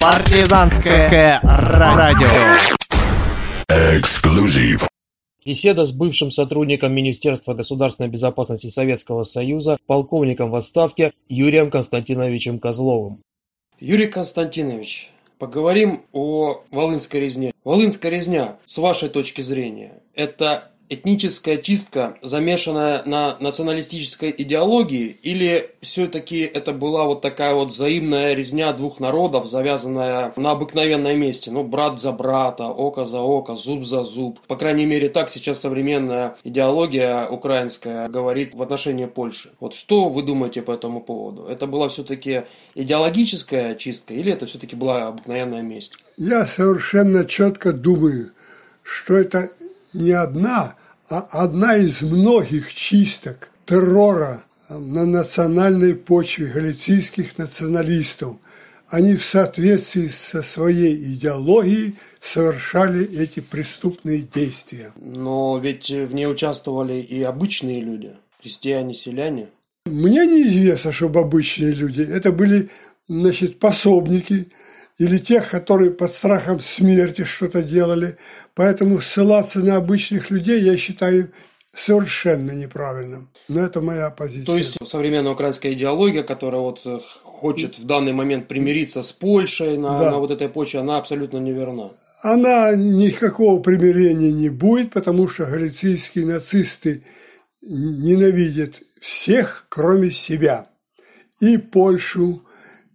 Партизанское радио. Эксклюзив. Беседа с бывшим сотрудником Министерства государственной безопасности Советского Союза, полковником в отставке Юрием Константиновичем Козловым. Юрий Константинович, поговорим о Волынской резне. Волынская резня, с вашей точки зрения, это этническая чистка, замешанная на националистической идеологии, или все-таки это была вот такая вот взаимная резня двух народов, завязанная на обыкновенном месте, ну, брат за брата, око за око, зуб за зуб. По крайней мере, так сейчас современная идеология украинская говорит в отношении Польши. Вот что вы думаете по этому поводу? Это была все-таки идеологическая чистка, или это все-таки была обыкновенная месть? Я совершенно четко думаю, что это не одна, а одна из многих чисток террора на национальной почве галицийских националистов. Они в соответствии со своей идеологией совершали эти преступные действия. Но ведь в ней участвовали и обычные люди, крестьяне, селяне. Мне неизвестно, чтобы обычные люди. Это были, значит, пособники или тех, которые под страхом смерти что-то делали. Поэтому ссылаться на обычных людей я считаю совершенно неправильным. Но это моя позиция. То есть современная украинская идеология, которая вот э, хочет в данный момент примириться с Польшей на, да. на вот этой почве, она абсолютно неверна. Она никакого примирения не будет, потому что галицийские нацисты ненавидят всех, кроме себя. И Польшу,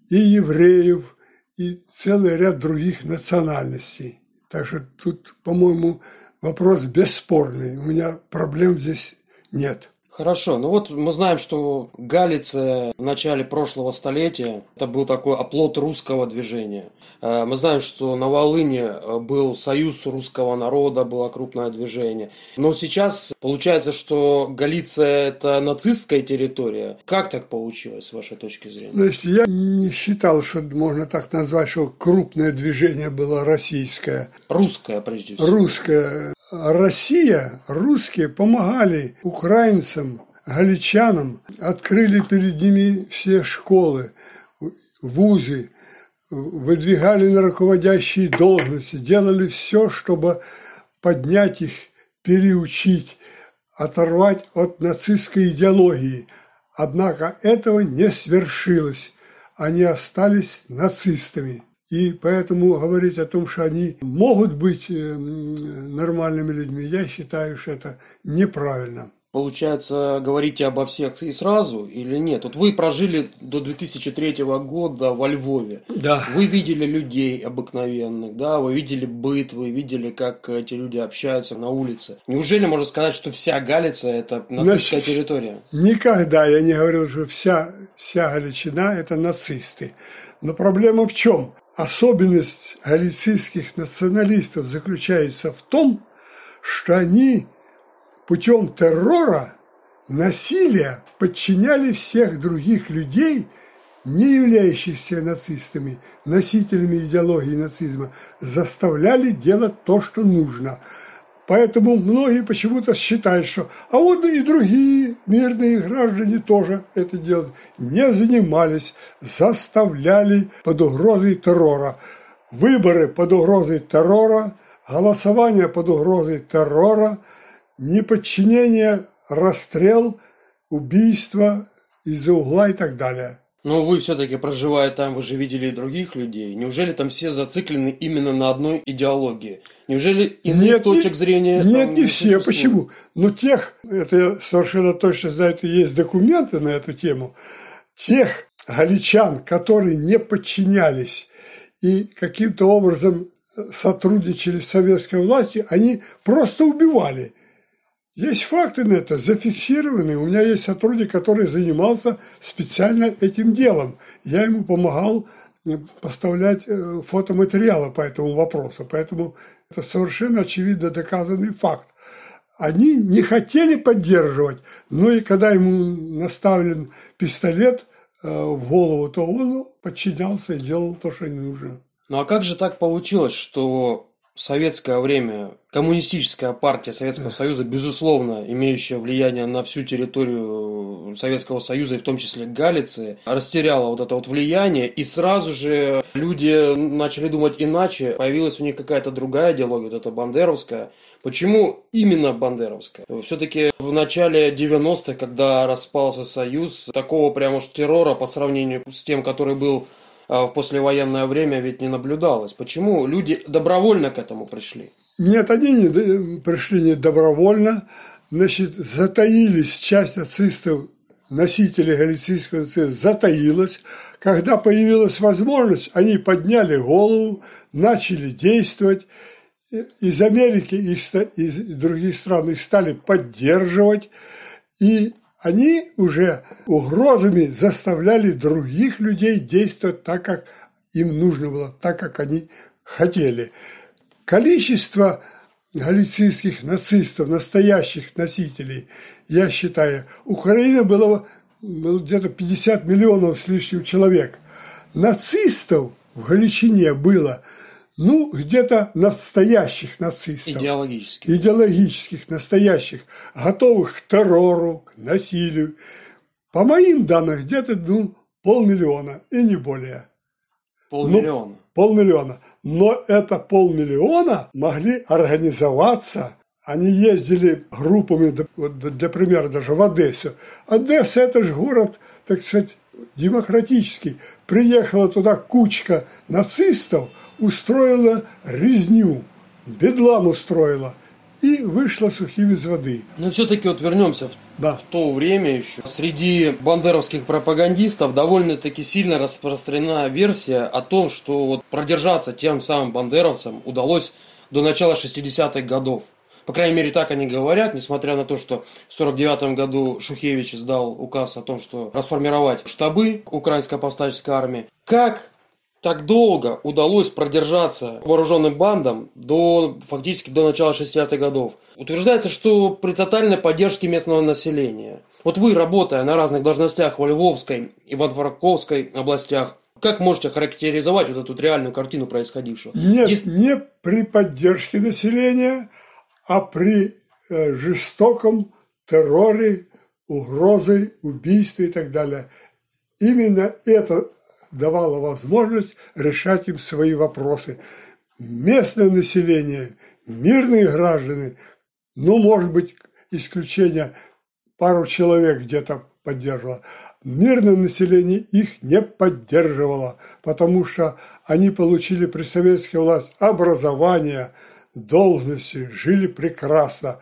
и евреев, и целый ряд других национальностей. Так что тут, по-моему, вопрос бесспорный. У меня проблем здесь нет. Хорошо, ну вот мы знаем, что Галиция в начале прошлого столетия это был такой оплот русского движения. Э, мы знаем, что на Волыне э, был союз русского народа, было крупное движение. Но сейчас получается, что Галиция это нацистская территория. Как так получилось, с вашей точки зрения? Значит, я не считал, что можно так назвать, что крупное движение было российское. Русское, прежде всего. Русское. Россия, русские помогали украинцам, галичанам, открыли перед ними все школы, вузы, выдвигали на руководящие должности, делали все, чтобы поднять их, переучить, оторвать от нацистской идеологии. Однако этого не свершилось. Они остались нацистами. И поэтому говорить о том, что они могут быть э, нормальными людьми, я считаю, что это неправильно. Получается, говорите обо всех и сразу или нет? Вот вы прожили до 2003 года во Львове. Да. Вы видели людей обыкновенных, да, вы видели быт, вы видели, как эти люди общаются на улице. Неужели можно сказать, что вся Галица – это нацистская Значит, территория? Никогда я не говорил, что вся, вся Галичина – это нацисты. Но проблема в чем? Особенность галицийских националистов заключается в том, что они путем террора, насилия подчиняли всех других людей, не являющихся нацистами, носителями идеологии нацизма, заставляли делать то, что нужно – Поэтому многие почему-то считают, что а вот и другие мирные граждане тоже это делают. Не занимались, заставляли под угрозой террора. Выборы под угрозой террора, голосование под угрозой террора, неподчинение, расстрел, убийство из-за угла и так далее. Но вы все-таки проживая там, вы же видели и других людей. Неужели там все зациклены именно на одной идеологии? Неужели иных нет, точек зрения Нет, не, не все. Почему? Но тех, это я совершенно точно знаю, это есть документы на эту тему, тех галичан, которые не подчинялись и каким-то образом сотрудничали с советской властью, они просто убивали – есть факты на это, зафиксированные. У меня есть сотрудник, который занимался специально этим делом. Я ему помогал поставлять э, фотоматериалы по этому вопросу. Поэтому это совершенно очевидно доказанный факт. Они не хотели поддерживать, но и когда ему наставлен пистолет э, в голову, то он подчинялся и делал то, что нужно. Ну а как же так получилось, что В советское время коммунистическая партия Советского Союза, безусловно, имеющая влияние на всю территорию Советского Союза, и в том числе Галиции, растеряла вот это вот влияние, и сразу же люди начали думать иначе, появилась у них какая-то другая идеология, вот эта бандеровская. Почему именно бандеровская? Все-таки в начале 90-х, когда распался Союз, такого прямо уж террора по сравнению с тем, который был в послевоенное время ведь не наблюдалось. Почему люди добровольно к этому пришли? Нет, они не пришли не добровольно. Значит, затаились часть нацистов, носителей галицийского нацизма, затаилась. Когда появилась возможность, они подняли голову, начали действовать. Из Америки, из других стран их стали поддерживать. И они уже угрозами заставляли других людей действовать так, как им нужно было, так, как они хотели. Количество галицийских нацистов, настоящих носителей, я считаю, Украина была, было где-то 50 миллионов с лишним человек. Нацистов в Галичине было – ну, где-то настоящих нацистов. Идеологических. Идеологических, настоящих, готовых к террору, к насилию. По моим данным, где-то ну, полмиллиона и не более. Полмиллиона. Ну, полмиллиона. Но это полмиллиона могли организоваться. Они ездили группами, для примера, даже в Одессу. Одесса – это же город, так сказать, демократический. Приехала туда кучка нацистов – устроила резню, бедлам устроила и вышла сухим из воды. Но все-таки вот вернемся в, да. в то время еще. Среди бандеровских пропагандистов довольно-таки сильно распространена версия о том, что вот продержаться тем самым бандеровцам удалось до начала 60-х годов. По крайней мере, так они говорят, несмотря на то, что в 1949 году Шухевич издал указ о том, что расформировать штабы украинской повстанческой армии. Как так долго удалось продержаться вооруженным бандам до фактически до начала 60-х годов. Утверждается, что при тотальной поддержке местного населения. Вот вы, работая на разных должностях во Львовской и во Дворковской областях, как можете характеризовать вот эту реальную картину происходившего? Нет, Здесь... не при поддержке населения, а при э, жестоком терроре, угрозы, убийстве и так далее. Именно это давала возможность решать им свои вопросы. Местное население, мирные граждане, ну, может быть, исключение пару человек где-то поддерживало. Мирное население их не поддерживало, потому что они получили при советской власти образование, должности, жили прекрасно.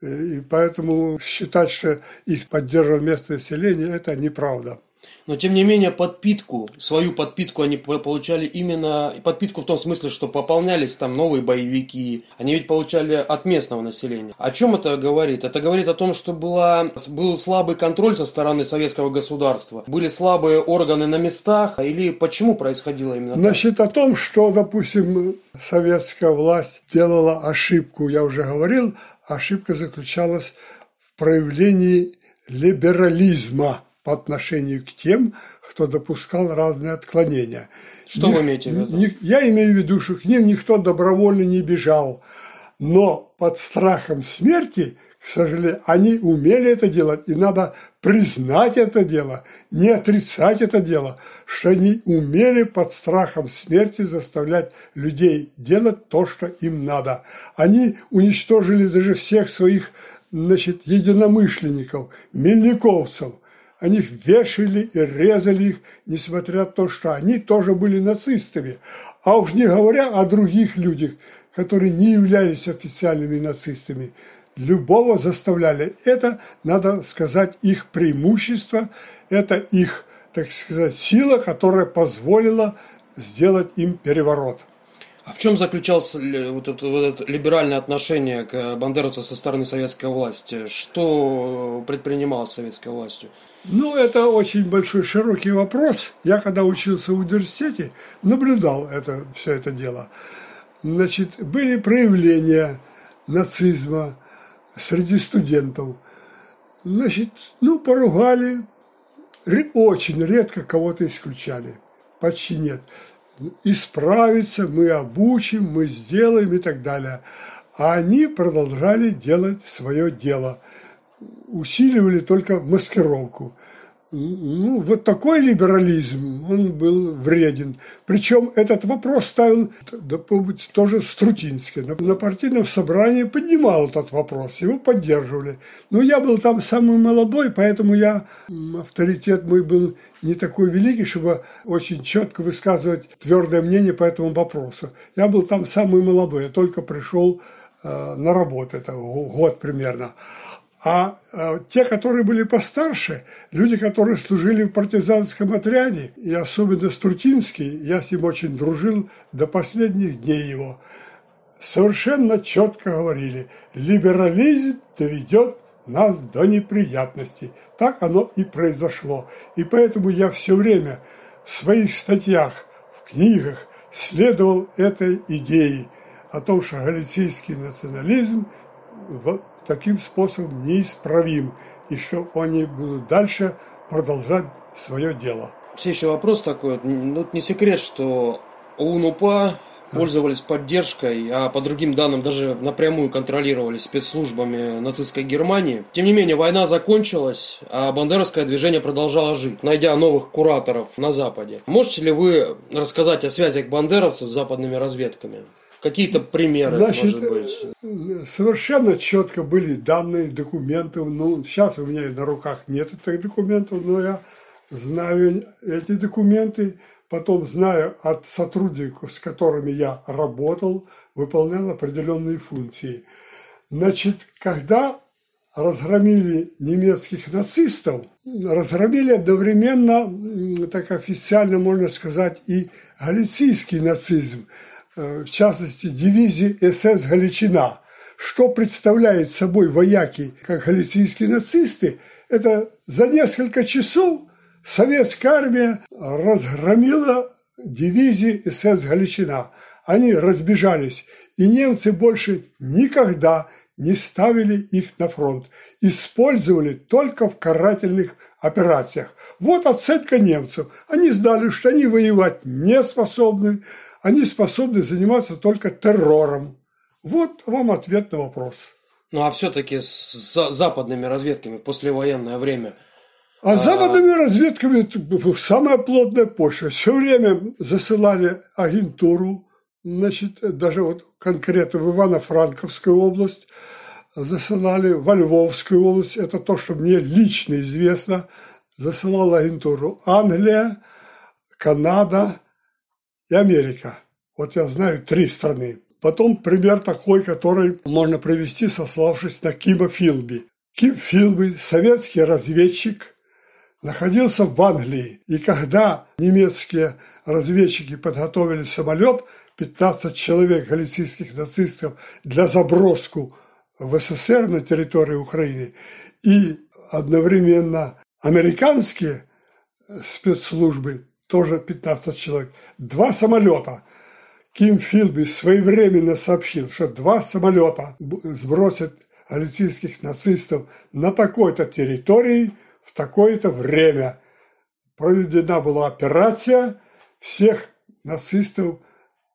И поэтому считать, что их поддерживало местное население, это неправда. Но, тем не менее, подпитку, свою подпитку они получали именно, подпитку в том смысле, что пополнялись там новые боевики, они ведь получали от местного населения. О чем это говорит? Это говорит о том, что была, был слабый контроль со стороны советского государства, были слабые органы на местах, или почему происходило именно так? Значит, о том, что, допустим, советская власть делала ошибку, я уже говорил, ошибка заключалась в проявлении либерализма по отношению к тем, кто допускал разные отклонения. Что Ник, вы имеете в виду? Я имею в виду, что к ним никто добровольно не бежал. Но под страхом смерти, к сожалению, они умели это делать. И надо признать это дело, не отрицать это дело, что они умели под страхом смерти заставлять людей делать то, что им надо. Они уничтожили даже всех своих значит, единомышленников, мельниковцев, они их вешали и резали их, несмотря на то, что они тоже были нацистами. А уж не говоря о других людях, которые не являлись официальными нацистами. Любого заставляли. Это, надо сказать, их преимущество, это их, так сказать, сила, которая позволила сделать им переворот. А в чем заключалось вот это, вот это либеральное отношение к бандеровцам со стороны советской власти? Что предпринималось советской властью? Ну, это очень большой, широкий вопрос. Я, когда учился в университете, наблюдал это, все это дело. Значит, были проявления нацизма среди студентов. Значит, ну, поругали, очень редко кого-то исключали, почти нет. исправиться, мы обучим, мы сделаем и так далее. А они продолжали делать свое дело, усиливали только маскировку. Ну, вот такой либерализм, он был вреден. Причем этот вопрос ставил, да, тоже Струтинский. На, на партийном собрании поднимал этот вопрос, его поддерживали. Но я был там самый молодой, поэтому я, авторитет мой был не такой великий, чтобы очень четко высказывать твердое мнение по этому вопросу. Я был там самый молодой, я только пришел э, на работу, это год примерно. А, а те, которые были постарше, люди, которые служили в партизанском отряде, и особенно Струтинский, я с ним очень дружил до последних дней его, совершенно четко говорили, либерализм доведет нас до неприятностей. Так оно и произошло. И поэтому я все время в своих статьях, в книгах следовал этой идее о том, что галицийский национализм таким способом неисправим, и что они будут дальше продолжать свое дело. Следующий вопрос такой. Ну, не секрет, что ОУН-УПА пользовались поддержкой, а по другим данным даже напрямую контролировались спецслужбами нацистской Германии. Тем не менее, война закончилась, а бандеровское движение продолжало жить, найдя новых кураторов на Западе. Можете ли вы рассказать о связях бандеровцев с западными разведками? Какие-то примеры, Значит, может быть? Совершенно четко были данные, документы. Ну, сейчас у меня на руках нет этих документов, но я знаю эти документы. Потом знаю от сотрудников, с которыми я работал, выполнял определенные функции. Значит, когда разгромили немецких нацистов, разгромили одновременно, так официально можно сказать, и галицийский нацизм – Э, в частности, дивизии СС «Галичина». Что представляет собой вояки, как галицийские нацисты, это за несколько часов советская армия разгромила дивизии СС «Галичина». Они разбежались, и немцы больше никогда не ставили их на фронт, использовали только в карательных операциях. Вот оценка немцев. Они знали, что они воевать не способны, они способны заниматься только террором. Вот вам ответ на вопрос. Ну а все-таки с западными разведками послевоенное время а, а западными разведками самая плотная почва. Все время засылали агентуру, значит, даже вот конкретно в Ивано-Франковскую область, засылали во Львовскую область, это то, что мне лично известно, засылала агентуру Англия, Канада, и Америка. Вот я знаю три страны. Потом пример такой, который можно привести, сославшись на Кима Филби. Ким Филби, советский разведчик, находился в Англии. И когда немецкие разведчики подготовили самолет, 15 человек галицийских нацистов для заброску в СССР на территории Украины, и одновременно американские спецслужбы тоже 15 человек, два самолета. Ким Филби своевременно сообщил, что два самолета сбросят галицийских нацистов на такой-то территории в такое-то время. Проведена была операция, всех нацистов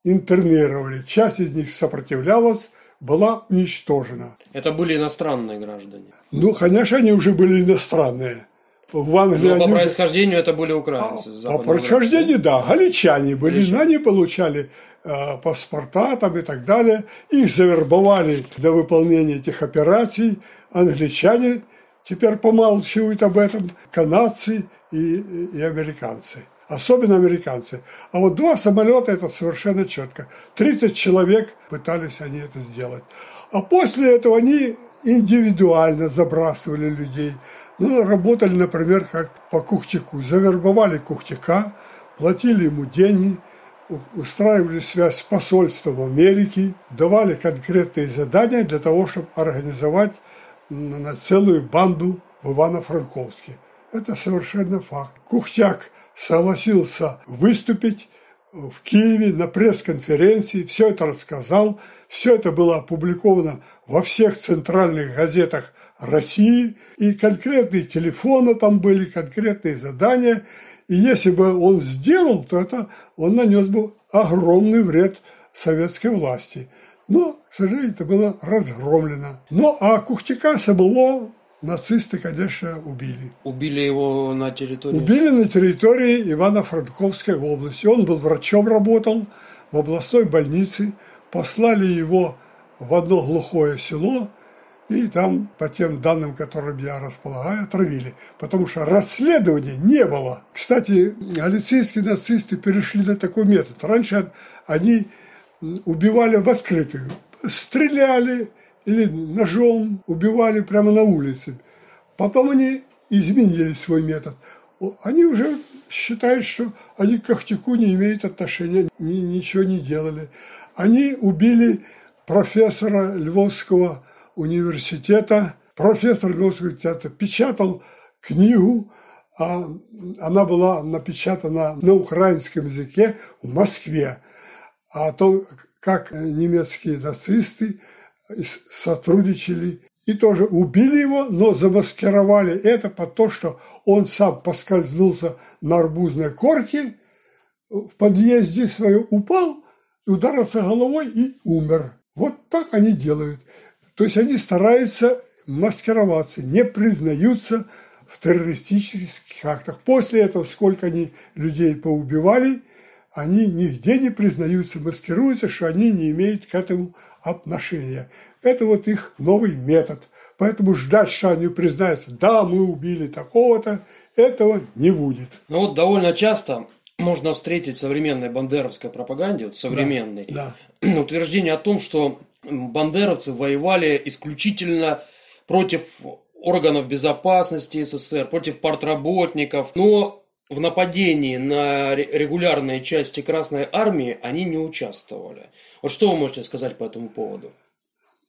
интернировали. Часть из них сопротивлялась, была уничтожена. Это были иностранные граждане? Ну, конечно, они уже были иностранные в Англии... Но по происхождению это были украинцы. А, по происхождению, да, галичане были, Галичане. они получали э, паспорта там и так далее. Их завербовали для выполнения этих операций. Англичане теперь помалчивают об этом, канадцы и, и американцы. Особенно американцы. А вот два самолета это совершенно четко. 30 человек пытались они это сделать. А после этого они индивидуально забрасывали людей. Ну, работали, например, как по Кухтику. Завербовали Кухтика, платили ему деньги, устраивали связь с посольством Америки, давали конкретные задания для того, чтобы организовать на целую банду в Ивано-Франковске. Это совершенно факт. Кухтяк согласился выступить в Киеве на пресс-конференции, все это рассказал, все это было опубликовано во всех центральных газетах России, и конкретные телефоны там были, конкретные задания, И если бы он сделал, то это он нанес бы огромный вред советской власти. Но, к сожалению, это было разгромлено. Ну, а Кухтика самого нацисты, конечно, убили. Убили его на территории? Убили на территории Ивано-Франковской области. Он был врачом, работал в областной больнице. Послали его в одно глухое село, и там, по тем данным, которым я располагаю, отравили. Потому что расследования не было. Кстати, галицийские нацисты перешли на такой метод. Раньше они убивали в открытую. Стреляли или ножом убивали прямо на улице. Потом они изменили свой метод. Они уже считают, что они к Кохтяку не имеют отношения, ничего не делали. Они убили профессора Львовского университета. Профессор Львовского университета печатал книгу, а она была напечатана на украинском языке в Москве. А то, как немецкие нацисты сотрудничали и тоже убили его, но замаскировали это под то, что он сам поскользнулся на арбузной корке, в подъезде своем упал, ударился головой и умер. Вот так они делают. То есть они стараются маскироваться, не признаются в террористических актах. После этого, сколько они людей поубивали, они нигде не признаются, маскируются, что они не имеют к этому отношения. Это вот их новый метод. Поэтому ждать, что они признаются, да, мы убили такого-то, этого не будет. Ну вот довольно часто можно встретить в современной бандеровской пропаганде, вот современной, да, да. утверждение о том, что бандеровцы воевали исключительно против органов безопасности СССР, против партработников, но в нападении на регулярные части Красной Армии они не участвовали. Вот что вы можете сказать по этому поводу?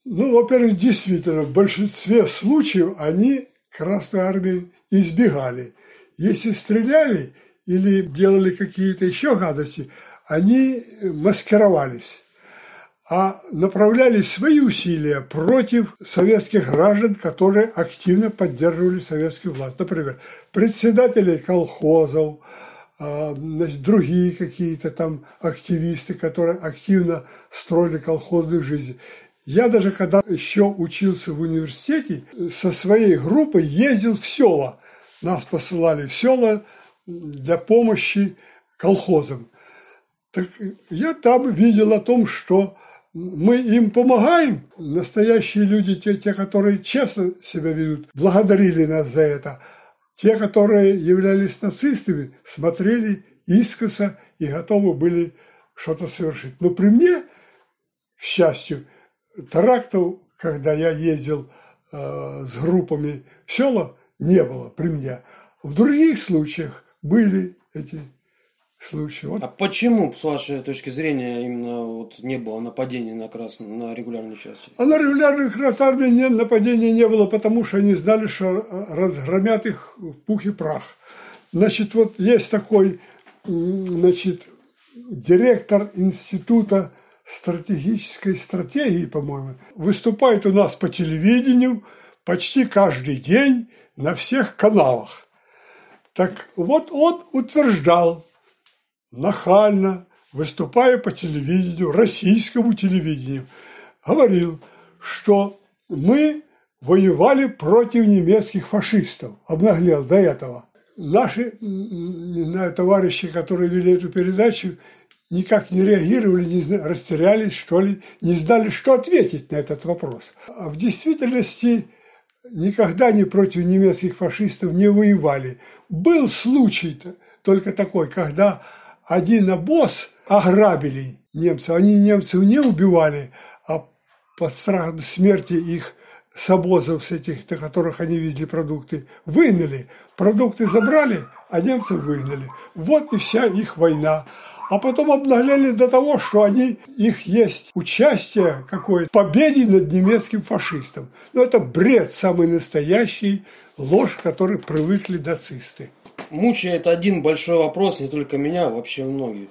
Ну, во-первых, действительно, в большинстве случаев они Красной Армии избегали. Если стреляли или делали какие-то еще гадости, они маскировались а направляли свои усилия против советских граждан, которые активно поддерживали советскую власть. Например, председатели колхозов, а, значит, другие какие-то там активисты, которые активно строили колхозную жизнь. Я даже когда еще учился в университете, со своей группой ездил в села. Нас посылали в села для помощи колхозам. Так я там видел о том, что мы им помогаем. Настоящие люди, те, те, которые честно себя ведут, благодарили нас за это. Те, которые являлись нацистами, смотрели искоса и готовы были что-то совершить. Но при мне, к счастью, терактов, когда я ездил э, с группами в села, не было при мне. В других случаях были эти случае. Вот. А почему, с вашей точки зрения, именно вот не было нападений на, крас... на регулярные части? А на регулярных Красной Армии не, нападений не было, потому что они знали, что разгромят их в пух и прах. Значит, вот есть такой, значит, директор института стратегической стратегии, по-моему, выступает у нас по телевидению почти каждый день на всех каналах. Так вот он утверждал, нахально, выступая по телевидению, российскому телевидению, говорил, что мы воевали против немецких фашистов, обнаглел до этого. Наши товарищи, которые вели эту передачу, никак не реагировали, не растерялись, что ли, не знали, что ответить на этот вопрос. А в действительности никогда не против немецких фашистов не воевали. Был случай только такой, когда один обоз ограбили немцев. Они немцев не убивали, а под страхом смерти их с обозов, с этих, на которых они везли продукты, выгнали. Продукты забрали, а немцев выгнали. Вот и вся их война. А потом обнагляли до того, что они, их есть участие какое-то в победе над немецким фашистом. Но это бред самый настоящий, ложь, который привыкли нацисты мучает один большой вопрос, не только меня, а вообще многих.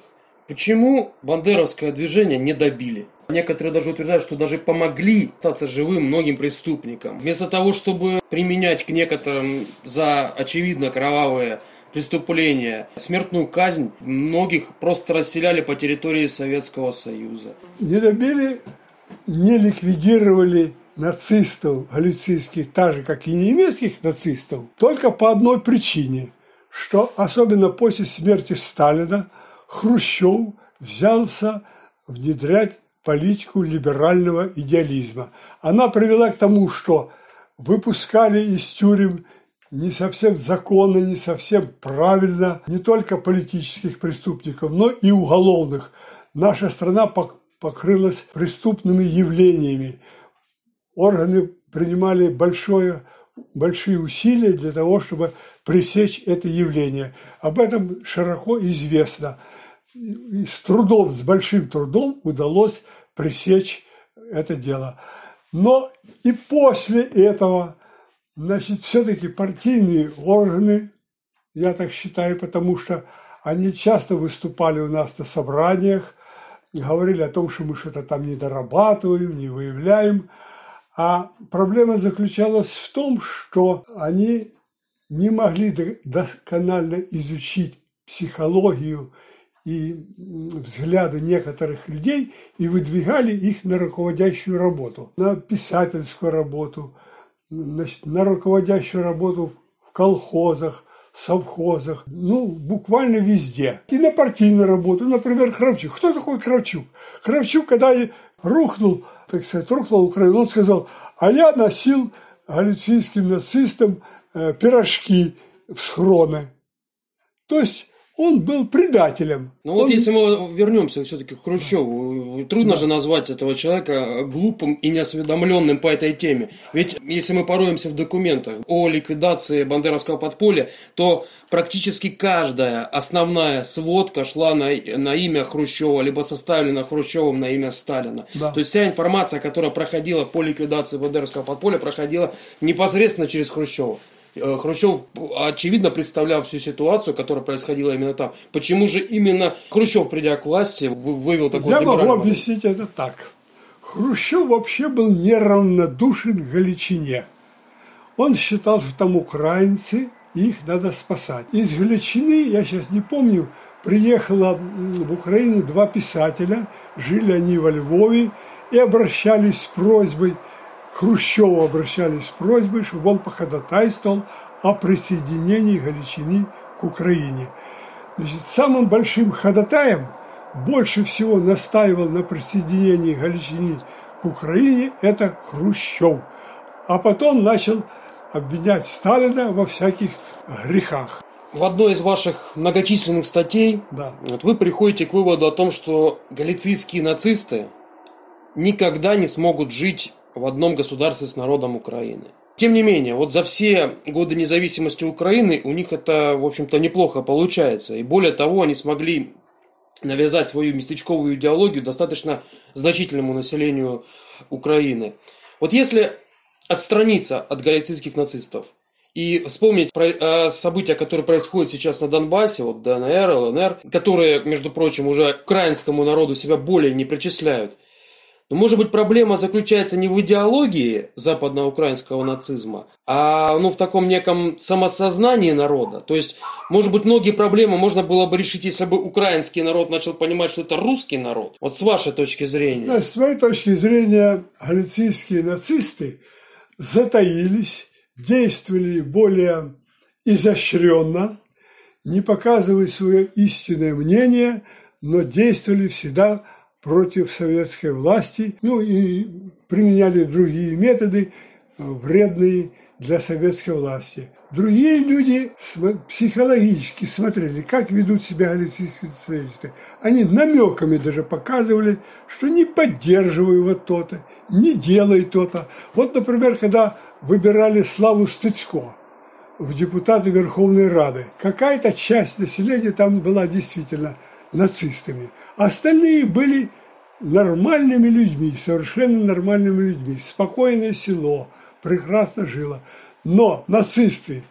Почему бандеровское движение не добили? Некоторые даже утверждают, что даже помогли остаться живым многим преступникам. Вместо того, чтобы применять к некоторым за очевидно кровавые преступления, смертную казнь, многих просто расселяли по территории Советского Союза. Не добили, не ликвидировали нацистов галицийских, так же, как и немецких нацистов, только по одной причине, что особенно после смерти Сталина Хрущев взялся внедрять политику либерального идеализма. Она привела к тому, что выпускали из тюрем не совсем законно, не совсем правильно не только политических преступников, но и уголовных. Наша страна покрылась преступными явлениями. Органы принимали большое, большие усилия для того, чтобы пресечь это явление. Об этом широко известно. С трудом, с большим трудом удалось пресечь это дело. Но и после этого, значит, все-таки партийные органы, я так считаю, потому что они часто выступали у нас на собраниях, говорили о том, что мы что-то там не дорабатываем, не выявляем. А проблема заключалась в том, что они не могли досконально изучить психологию и взгляды некоторых людей и выдвигали их на руководящую работу, на писательскую работу, значит, на руководящую работу в колхозах, совхозах, ну, буквально везде. И на партийную работу, например, Кравчук. Кто такой Кравчук? Кравчук, когда рухнул, так сказать, рухнул Украину, он сказал, а я носил галицийским нацистам э, пирожки в схроны. То есть он был предателем. Ну он... вот если мы вернемся все-таки к Хрущеву, трудно да. же назвать этого человека глупым и неосведомленным по этой теме. Ведь если мы пороемся в документах о ликвидации бандеровского подполья, то практически каждая основная сводка шла на, на имя Хрущева, либо составлена Хрущевым на имя Сталина. Да. То есть вся информация, которая проходила по ликвидации бандеровского подполья, проходила непосредственно через Хрущева. Э, Хрущев, очевидно, представлял всю ситуацию, которая происходила именно там. Почему же именно Хрущев, придя к власти, вывел такой Я могу объяснить это так. Хрущев вообще был неравнодушен к Галичине. Он считал, что там украинцы, их надо спасать. Из Галичины, я сейчас не помню, приехало в Украину два писателя, жили они во Львове и обращались с просьбой – Хрущеву обращались с просьбой, чтобы он походатайствовал о присоединении Галичины к Украине. Значит, самым большим ходатаем больше всего настаивал на присоединении Галичины к Украине это Хрущев. А потом начал обвинять Сталина во всяких грехах. В одной из ваших многочисленных статей да. вот вы приходите к выводу о том, что галицийские нацисты никогда не смогут жить в одном государстве с народом Украины. Тем не менее, вот за все годы независимости Украины у них это, в общем-то, неплохо получается. И более того, они смогли навязать свою местечковую идеологию достаточно значительному населению Украины. Вот если отстраниться от галицийских нацистов и вспомнить про э, события, которые происходят сейчас на Донбассе, вот ДНР, ЛНР, которые, между прочим, уже украинскому народу себя более не причисляют – но, может быть, проблема заключается не в идеологии западноукраинского нацизма, а ну, в таком неком самосознании народа. То есть, может быть, многие проблемы можно было бы решить, если бы украинский народ начал понимать, что это русский народ. Вот с вашей точки зрения. Да, с моей точки зрения, галицийские нацисты затаились, действовали более изощренно, не показывая свое истинное мнение, но действовали всегда против советской власти, ну и применяли другие методы, э, вредные для советской власти. Другие люди психологически смотрели, как ведут себя галицийские националисты. Они намеками даже показывали, что не поддерживаю вот то-то, не делай то-то. Вот, например, когда выбирали Славу Стыцко в депутаты Верховной Рады, какая-то часть населения там была действительно нацистами. Остальные были нормальными людьми, совершенно нормальными людьми. Спокойное село, прекрасно жило. Но нацисты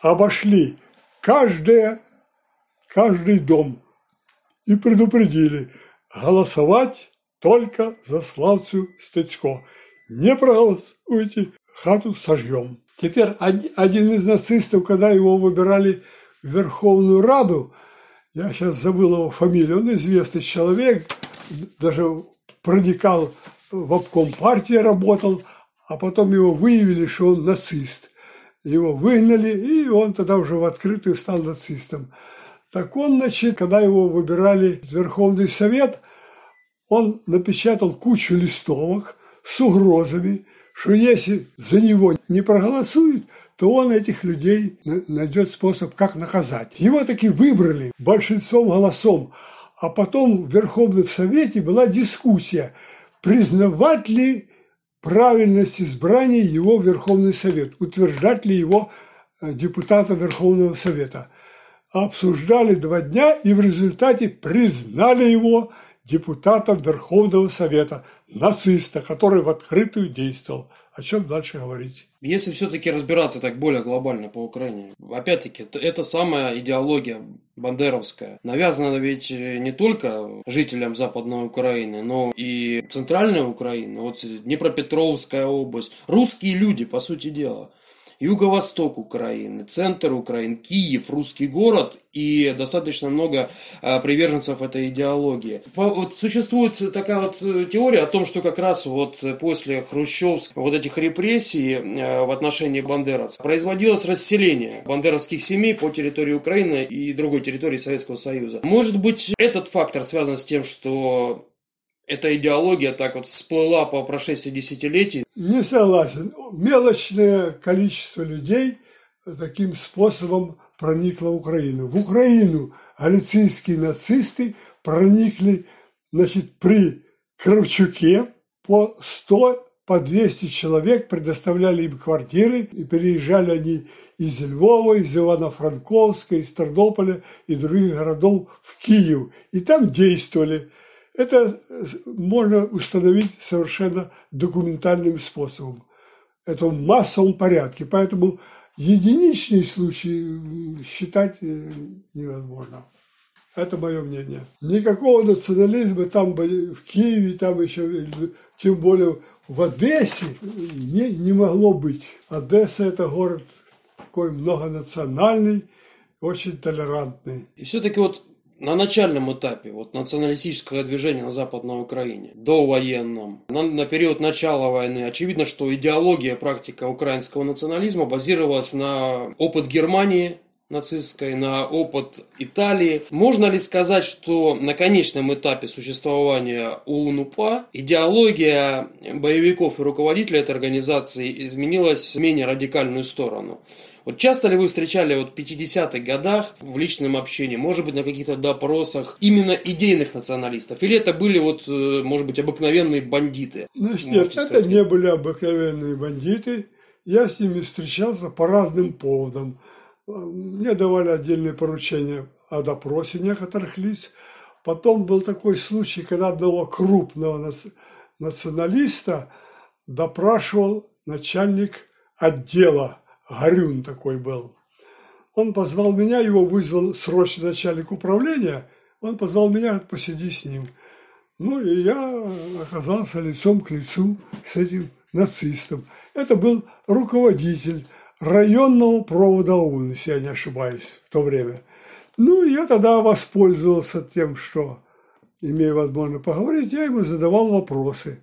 обошли каждое, каждый дом и предупредили голосовать только за Славцу Стецко. Не проголосуйте, хату сожжем. Теперь один из нацистов, когда его выбирали в Верховную Раду, я сейчас забыл его фамилию, он известный человек, даже проникал в обком партии, работал, а потом его выявили, что он нацист. Его выгнали, и он тогда уже в открытую стал нацистом. Так он, значит, когда его выбирали в Верховный Совет, он напечатал кучу листовок с угрозами, что если за него не проголосуют, то он этих людей найдет способ, как наказать. Его таки выбрали большинством голосом, а потом в Верховном Совете была дискуссия, признавать ли правильность избрания его в Верховный Совет, утверждать ли его э, депутата Верховного Совета. Обсуждали два дня и в результате признали его депутатом Верховного Совета, нациста, который в открытую действовал. О чем дальше говорить? Если все-таки разбираться так более глобально по Украине, опять-таки, это самая идеология бандеровская. Навязана ведь не только жителям Западной Украины, но и Центральной Украины, вот Днепропетровская область. Русские люди, по сути дела – юго-восток Украины, центр Украины, Киев, русский город и достаточно много а, приверженцев этой идеологии. Вот существует такая вот э, теория о том, что как раз вот после хрущевских вот этих репрессий э, в отношении бандеровцев производилось расселение бандеровских семей по территории Украины и другой территории Советского Союза. Может быть, этот фактор связан с тем, что эта идеология так вот всплыла по прошествии десятилетий? Не согласен. Мелочное количество людей таким способом проникло в Украину. В Украину галицийские нацисты проникли значит, при Кравчуке по 100 по 200 человек предоставляли им квартиры, и переезжали они из Львова, из Ивано-Франковска, из Тернополя и других городов в Киев. И там действовали. Это можно установить совершенно документальным способом. Это в массовом порядке. Поэтому единичный случай считать э, невозможно. Это мое мнение. Никакого национализма там в Киеве, там еще, тем более в Одессе не, не могло быть. Одесса – это город такой многонациональный, очень толерантный. И все-таки вот на начальном этапе вот, националистического движения на Западной Украине, до военном, на, на период начала войны, очевидно, что идеология, практика украинского национализма базировалась на опыт Германии, нацистской, на опыт Италии. Можно ли сказать, что на конечном этапе существования УНУПА идеология боевиков и руководителей этой организации изменилась в менее радикальную сторону? Вот часто ли вы встречали вот в 50-х годах в личном общении, может быть, на каких-то допросах именно идейных националистов? Или это были вот, э, может быть, обыкновенные бандиты? Значит, нет, сказать? это не были обыкновенные бандиты. Я с ними встречался по разным поводам. Мне давали отдельные поручения о допросе некоторых лиц. Потом был такой случай, когда одного крупного националиста допрашивал начальник отдела Горюн такой был. Он позвал меня, его вызвал срочно начальник управления, он позвал меня, посиди с ним. Ну, и я оказался лицом к лицу с этим нацистом. Это был руководитель районного провода ООН, если я не ошибаюсь, в то время. Ну, я тогда воспользовался тем, что, имея возможность поговорить, я ему задавал вопросы.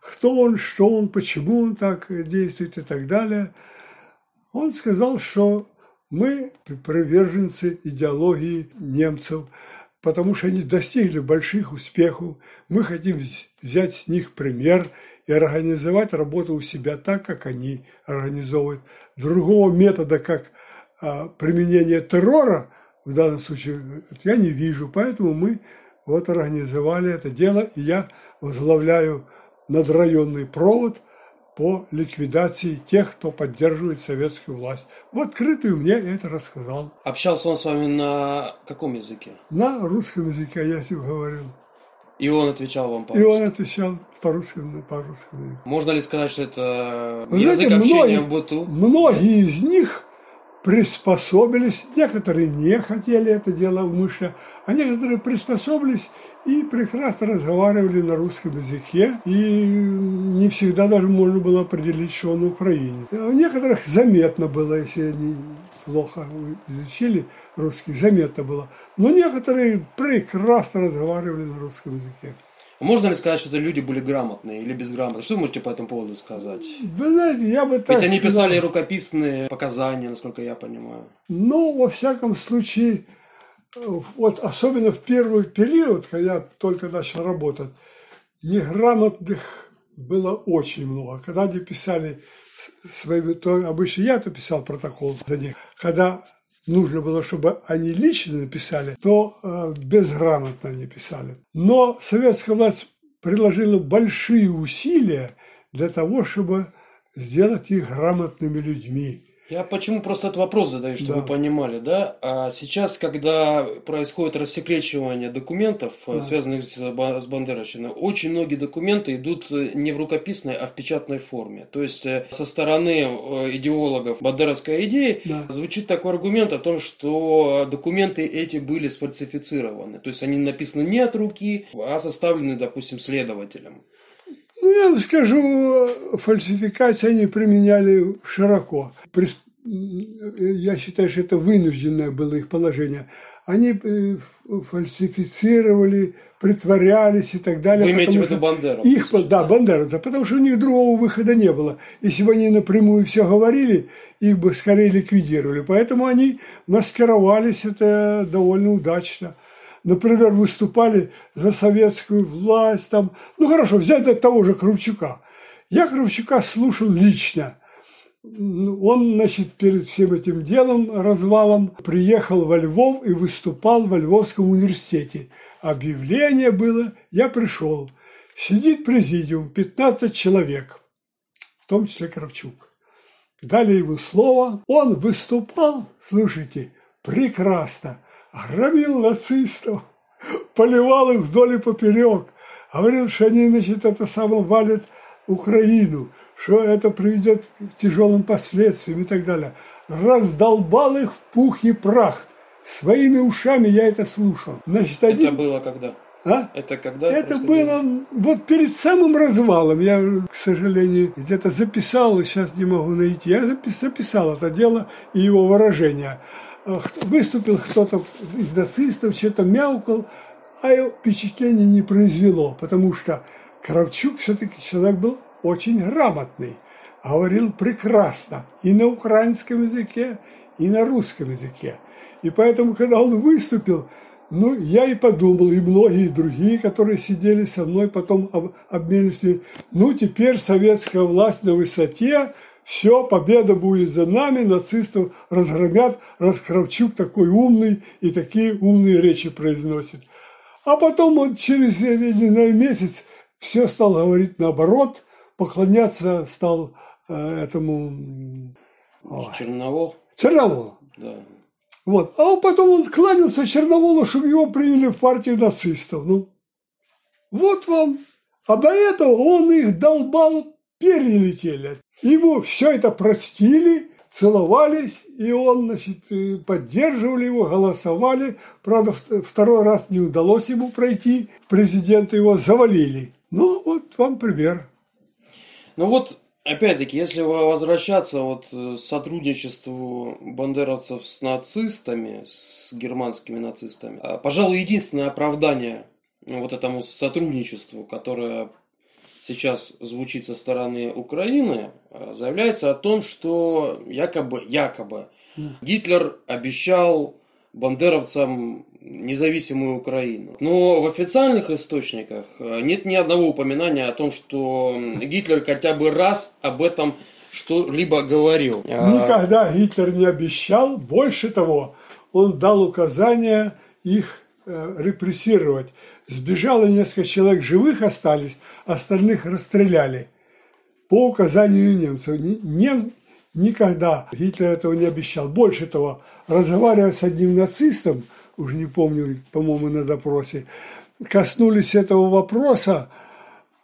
Кто он, что он, почему он так действует и так далее – он сказал, что мы приверженцы идеологии немцев, потому что они достигли больших успехов. Мы хотим взять с них пример и организовать работу у себя так, как они организовывают. Другого метода, как а, применение террора, в данном случае, я не вижу. Поэтому мы вот организовали это дело, и я возглавляю надрайонный провод – по ликвидации тех, кто поддерживает советскую власть. В открытую мне это рассказал. Общался он с вами на каком языке? На русском языке, я с ним говорил. И он отвечал вам по-русски? И он отвечал по-русски. По Можно ли сказать, что это Вы язык знаете, общения многие, в быту? Многие из них приспособились, некоторые не хотели это дело умышленно, а некоторые приспособились и прекрасно разговаривали на русском языке, и не всегда даже можно было определить, что он украинец. А у некоторых заметно было, если они плохо изучили русский, заметно было. Но некоторые прекрасно разговаривали на русском языке. Можно ли сказать, что это люди были грамотные или безграмотные? Что вы можете по этому поводу сказать? Вы знаете, я бы так Ведь они сказал. писали рукописные показания, насколько я понимаю. Ну, во всяком случае, вот особенно в первый период, когда я только начал работать, неграмотных было очень много. Когда они писали с- своими, то обычно я-то писал протокол за них. Когда нужно было, чтобы они лично написали, то э, безграмотно они писали. Но советская власть приложила большие усилия для того, чтобы сделать их грамотными людьми. Я почему просто этот вопрос задаю, чтобы Да. вы понимали, да? А сейчас, когда происходит рассекречивание документов, э, связанных с, с Бандеровщиной, очень многие документы идут э, не в рукописной, а в печатной форме. То есть э, со стороны идеологов бандеровской идеи Да. звучит такой аргумент о том, что документы эти были сфальсифицированы. То есть они написаны не от руки, а составлены, допустим, следователем. Ну, я вам скажу, фальсификации они применяли широко. Я считаю, что это вынужденное было их положение. Они э, фальсифицировали, притворялись и так далее. Вы имеете в виду что Бандеров? Их, да, бандеровцев, потому что у них другого выхода не было. Если бы они напрямую все говорили, их бы скорее ликвидировали. Поэтому они маскировались это довольно удачно. Например, выступали за советскую власть. Там. Ну хорошо, взять от того же Кравчука. Я Кравчука слушал лично. Он, значит, перед всем этим делом, развалом, приехал во Львов и выступал во Львовском университете. Объявление было, я пришел. Сидит президиум, 15 человек, в том числе Кравчук. Дали ему слово, он выступал, слушайте, прекрасно, громил нацистов, поливал их вдоль и поперек, говорил, что они, значит, это самое валят Украину, что это приведет к тяжелым последствиям и так далее. Раздолбал их в пух и прах. Своими ушами я это слушал. Значит, Это один... было когда? А? Это когда? Это было вот перед самым развалом. Я, к сожалению, где-то записал, сейчас не могу найти. Я запис- записал это дело и его выражение. Х- Выступил кто-то из нацистов, что-то мяукал, а впечатление не произвело, потому что Кравчук все-таки человек был очень грамотный, говорил прекрасно и на украинском языке, и на русском языке. И поэтому, когда он выступил, ну, я и подумал, и многие другие, которые сидели со мной, потом об- обменялись, ну, теперь советская власть на высоте, все, победа будет за нами, нацистов разгромят, раз Кравчук такой умный и такие умные речи произносит. А потом он через я не знаю, месяц все стал говорить наоборот, поклоняться стал э, этому ой, Черновол? Черноволу. Да. Вот. А потом он кланялся Черноволу, чтобы его приняли в партию нацистов. Ну, вот вам. А до этого он их долбал, перья летели. Ему все это простили, целовались, и он, значит, э, поддерживали его, голосовали. Правда, второй раз не удалось ему пройти, президента его завалили. Ну, вот вам пример. Ну вот, опять-таки, если возвращаться вот э, к сотрудничеству бандеровцев с нацистами, с германскими нацистами, а, пожалуй, единственное оправдание вот этому сотрудничеству, которое сейчас звучит со стороны Украины, э, заявляется о том, что якобы, якобы Гитлер обещал бандеровцам независимую Украину. Но в официальных источниках э, нет ни одного упоминания о том, что Гитлер хотя бы раз об этом что-либо говорил. А, Никогда Гитлер не обещал. Больше того, он дал указание их э, репрессировать. Сбежало несколько человек живых остались, остальных расстреляли по указанию немцев. Нем никогда Гитлер этого не обещал. Больше того, разговаривая с одним нацистом, уже не помню, по-моему, на допросе, коснулись этого вопроса,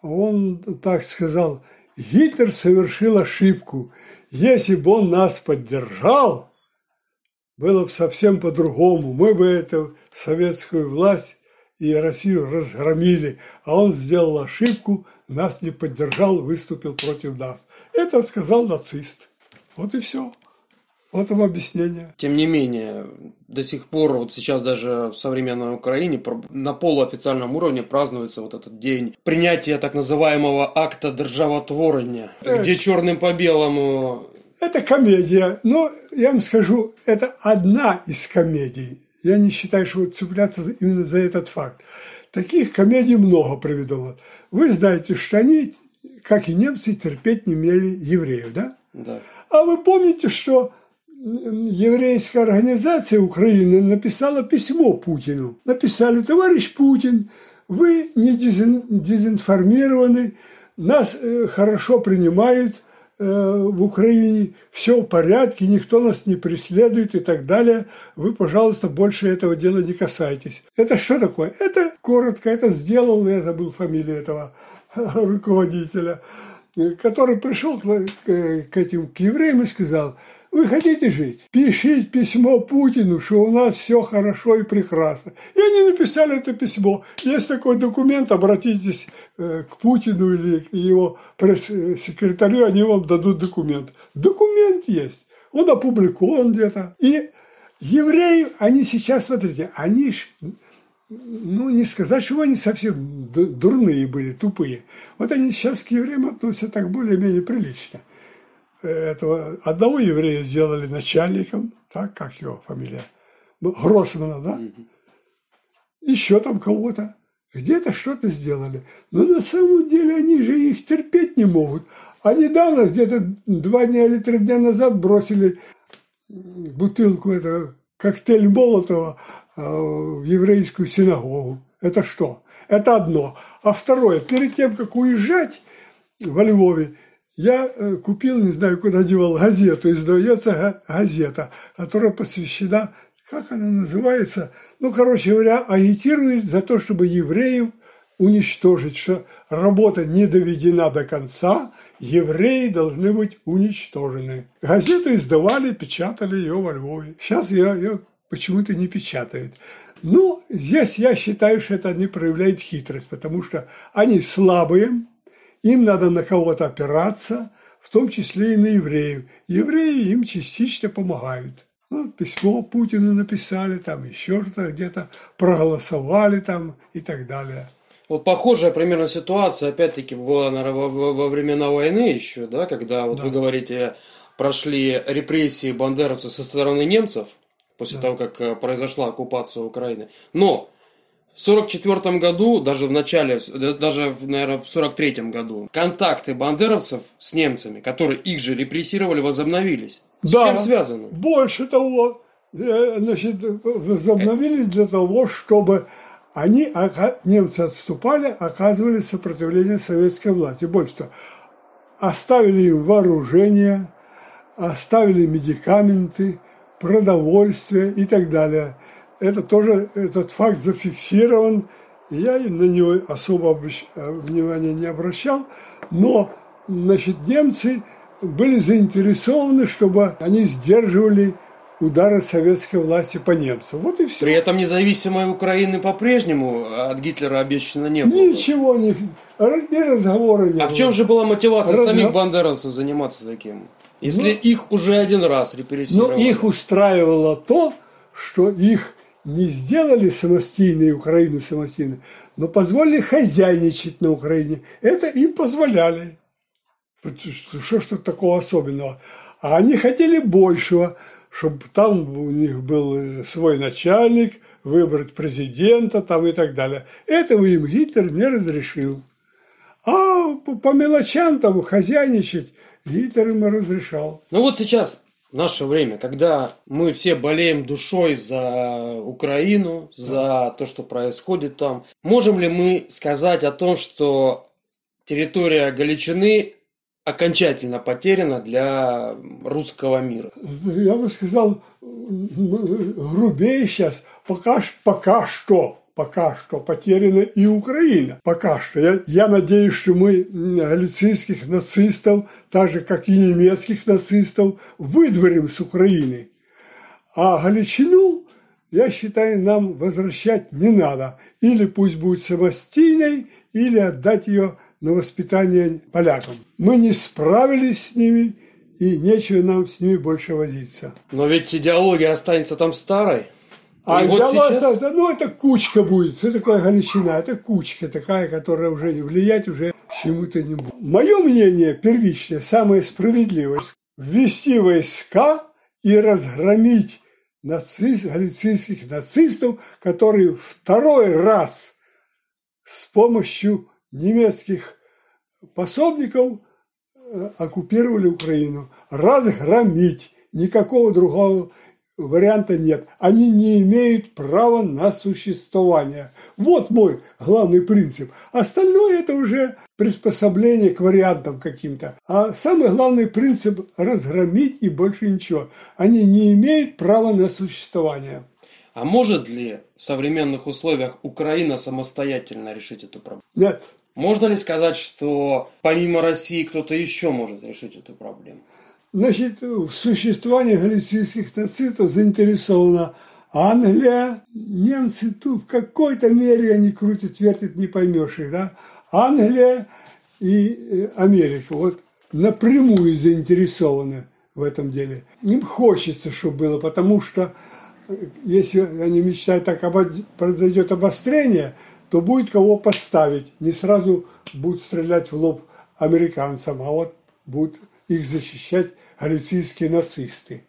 он так сказал, Гитлер совершил ошибку. Если бы он нас поддержал, было бы совсем по-другому. Мы бы эту советскую власть и Россию разгромили, а он сделал ошибку, нас не поддержал, выступил против нас. Это сказал нацист. Вот и все. Вот вам объяснение. Тем не менее, до сих пор, вот сейчас даже в современной Украине на полуофициальном уровне празднуется вот этот день принятия так называемого акта державотворения, э, где черным по белому... Это комедия, но я вам скажу, это одна из комедий. Я не считаю, что цепляться именно за этот факт. Таких комедий много приведено. Вы знаете, что они, как и немцы, терпеть не имели евреев, да? Да. А вы помните, что еврейская организация Украины написала письмо Путину. Написали, товарищ Путин, вы не дезинформированы, нас э, хорошо принимают в Украине, все в порядке, никто нас не преследует и так далее. Вы, пожалуйста, больше этого дела не касайтесь. Это что такое? Это коротко, это сделал, я забыл фамилию этого руководителя, который пришел к, к этим к евреям и сказал – вы хотите жить? Пишите письмо Путину, что у нас все хорошо и прекрасно. И они написали это письмо. Есть такой документ, обратитесь э, к Путину или к его пресс-секретарю, они вам дадут документ. Документ есть. Он опубликован где-то. И евреи, они сейчас, смотрите, они ж, ну, не сказать, что они совсем дурные были, тупые. Вот они сейчас к евреям относятся так более-менее прилично – этого одного еврея сделали начальником, так, как его фамилия, Гроссмана, да? Еще там кого-то. Где-то что-то сделали. Но на самом деле они же их терпеть не могут. А недавно, где-то два дня или три дня назад, бросили бутылку этого коктейль Молотова а, в еврейскую синагогу. Это что? Это одно. А второе, перед тем, как уезжать во Львове, я э, купил, не знаю, куда девал, газету, издается газета, которая посвящена, как она называется, ну, короче говоря, агитирует за то, чтобы евреев уничтожить, что работа не доведена до конца, евреи должны быть уничтожены. Газету издавали, печатали ее во Львове. Сейчас ее, ее почему-то не печатают. Ну, здесь я считаю, что это они проявляют хитрость, потому что они слабые, им надо на кого-то опираться, в том числе и на евреев. Евреи им частично помогают. Ну, письмо Путину написали, там еще что-то где-то проголосовали там и так далее. Вот похожая примерно ситуация, опять-таки, была наверное, во, во времена войны еще, да, когда, вот да. вы говорите, прошли репрессии бандеровцев со стороны немцев, после да. того, как э, произошла оккупация Украины. Но 1944 году, даже в начале, даже, наверное, в 1943 году, контакты бандеровцев с немцами, которые их же репрессировали, возобновились. С да, чем связано? Больше того, э, значит, возобновились для того, чтобы они, немцы отступали, оказывали сопротивление советской власти. Больше того, оставили им вооружение, оставили медикаменты, продовольствие и так далее – это тоже, этот факт зафиксирован, я на него особо э, внимания не обращал, но, значит, немцы были заинтересованы, чтобы они сдерживали удары советской власти по немцам. Вот и все. При этом независимой Украины по-прежнему от Гитлера обещано не было. Ничего не... И разговора не А было. в чем же была мотивация Разго... самих бандеровцев заниматься таким? Если ну, их уже один раз репрессировали. Ну, их устраивало то, что их не сделали самостийной Украину самостийной, но позволили хозяйничать на Украине. Это им позволяли. Что ж тут такого особенного? А они хотели большего, чтобы там у них был свой начальник, выбрать президента там и так далее. Этого им Гитлер не разрешил. А по мелочам там хозяйничать Гитлер им разрешал. Ну вот сейчас наше время, когда мы все болеем душой за Украину, за то, что происходит там, можем ли мы сказать о том, что территория Галичины окончательно потеряна для русского мира? Я бы сказал грубее сейчас, пока, пока что пока что потеряна и Украина. Пока что. Я, я надеюсь, что мы галицийских нацистов, так же, как и немецких нацистов, выдворим с Украины. А Галичину, я считаю, нам возвращать не надо. Или пусть будет самостийной, или отдать ее на воспитание полякам. Мы не справились с ними, и нечего нам с ними больше возиться. Но ведь идеология останется там старой. А И вот сейчас- да, ну это кучка будет. Что такое Галичина? Это кучка такая, которая уже не влиять уже к чему-то не будет. Мое мнение первичное, самое справедливое, ввести войска и разгромить нацист, галицийских нацистов, которые второй раз с помощью немецких пособников э, оккупировали Украину. Разгромить. Никакого другого варианта нет. Они не имеют права на существование. Вот мой главный принцип. Остальное это уже приспособление к вариантам каким-то. А самый главный принцип – разгромить и больше ничего. Они не имеют права на существование. А может ли в современных условиях Украина самостоятельно решить эту проблему? Нет. Можно ли сказать, что помимо России кто-то еще может решить эту проблему? Значит, в существовании галицийских нацистов заинтересована Англия, немцы тут в какой-то мере они крутят, вертят, не поймешь их, да? Англия и э, Америка вот напрямую заинтересованы в этом деле. Им хочется, чтобы было, потому что э, если они мечтают, так произойдет обострение, то будет кого подставить. Не сразу будут стрелять в лоб американцам, а вот будут их защищать галицийские нацисты.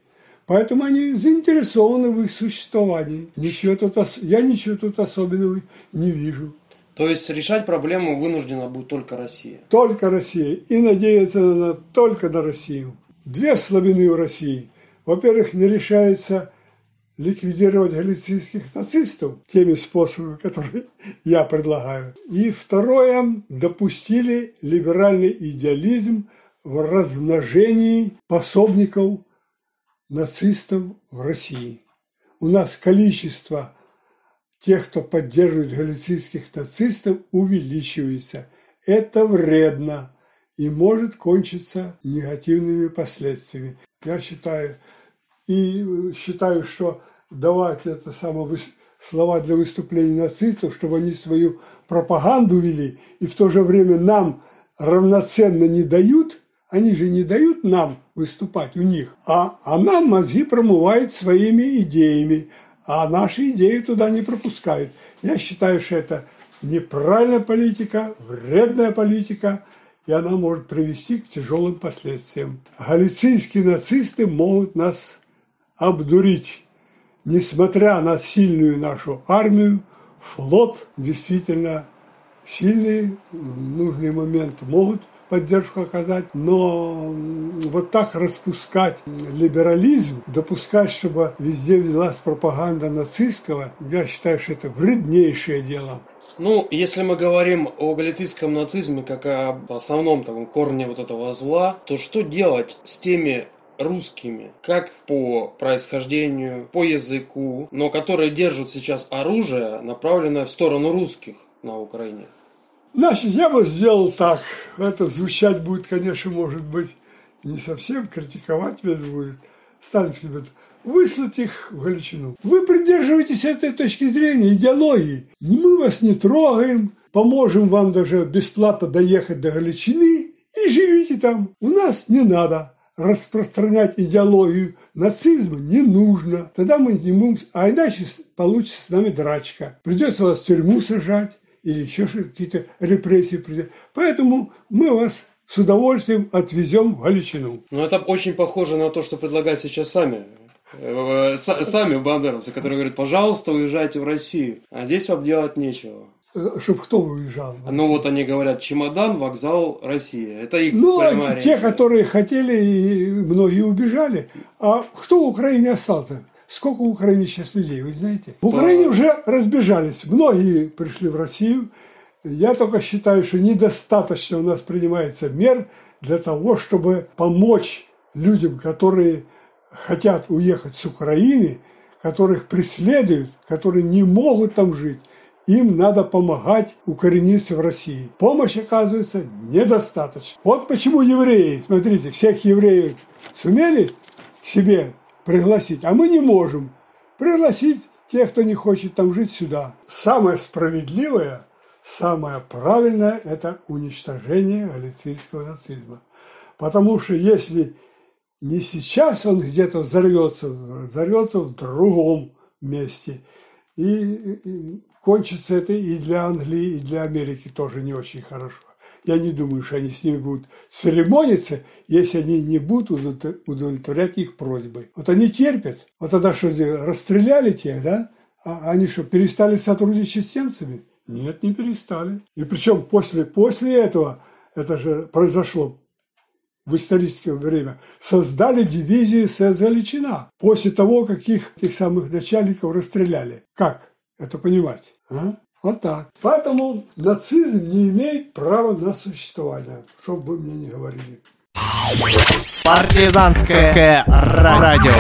Поэтому они заинтересованы в их существовании. Ничего тут, ос- я ничего тут особенного не вижу. То есть решать проблему вынуждена будет только Россия. Только Россия. И надеяться надо только на Россию. Две слабины у России. Во-первых, не решается ликвидировать галицийских нацистов теми способами, которые я предлагаю. И второе, допустили либеральный идеализм в размножении пособников нацистов в России. У нас количество тех, кто поддерживает галицийских нацистов, увеличивается. Это вредно и может кончиться негативными последствиями. Я считаю, и считаю, что давать это самое слова для выступлений нацистов, чтобы они свою пропаганду вели, и в то же время нам равноценно не дают, они же не дают нам выступать у них, а, а нам мозги промывают своими идеями, а наши идеи туда не пропускают. Я считаю, что это неправильная политика, вредная политика, и она может привести к тяжелым последствиям. Галицийские нацисты могут нас обдурить. Несмотря на сильную нашу армию, флот действительно сильный, в нужный момент могут поддержку оказать, но вот так распускать либерализм, допускать, чтобы везде велась пропаганда нацистского, я считаю, что это вреднейшее дело. Ну, если мы говорим о галицийском нацизме как об основном таком корне вот этого зла, то что делать с теми русскими, как по происхождению, по языку, но которые держат сейчас оружие, направленное в сторону русских на Украине? Значит, я бы сделал так. Это звучать будет, конечно, может быть, не совсем, критиковать меня будет. Сталинский говорит, выслать их в Галичину. Вы придерживаетесь этой точки зрения, идеологии. Мы вас не трогаем, поможем вам даже бесплатно доехать до Галичины и живите там. У нас не надо распространять идеологию нацизма не нужно. Тогда мы не будем... А иначе получится с нами драчка. Придется вас в тюрьму сажать или еще какие-то репрессии придет. Поэтому мы вас с удовольствием отвезем в Галичину. Ну, это очень похоже на то, что предлагают сейчас сами. э, э, са- Сами бандеровцы, которые говорят, пожалуйста, уезжайте в Россию. А здесь вам делать нечего. Чтобы кто уезжал. Ну вот они говорят, чемодан, вокзал, Россия. Это их Ну, а прямая те, которые хотели, и многие убежали. А кто в Украине остался? Сколько в Украине сейчас людей, вы знаете? В Украине уже разбежались. Многие пришли в Россию. Я только считаю, что недостаточно у нас принимается мер для того, чтобы помочь людям, которые хотят уехать с Украины, которых преследуют, которые не могут там жить. Им надо помогать укорениться в России. Помощь, оказывается, недостаточно. Вот почему евреи, смотрите, всех евреев сумели себе пригласить, а мы не можем пригласить тех, кто не хочет там жить, сюда. Самое справедливое, самое правильное – это уничтожение галицийского нацизма. Потому что если не сейчас он где-то взорвется, взорвется в другом месте. И, кончится это и для Англии, и для Америки тоже не очень хорошо. Я не думаю, что они с ними будут церемониться, если они не будут удовлетворять их просьбы. Вот они терпят. Вот тогда что, расстреляли тех, да? А они что, перестали сотрудничать с немцами? Нет, не перестали. И причем после, после этого, это же произошло в историческое время, создали дивизии СС Галичина после того, как их, тех самых начальников расстреляли. Как это понимать? А? Вот так. Поэтому нацизм не имеет права на существование, что бы вы мне не говорили. Партизанское радио.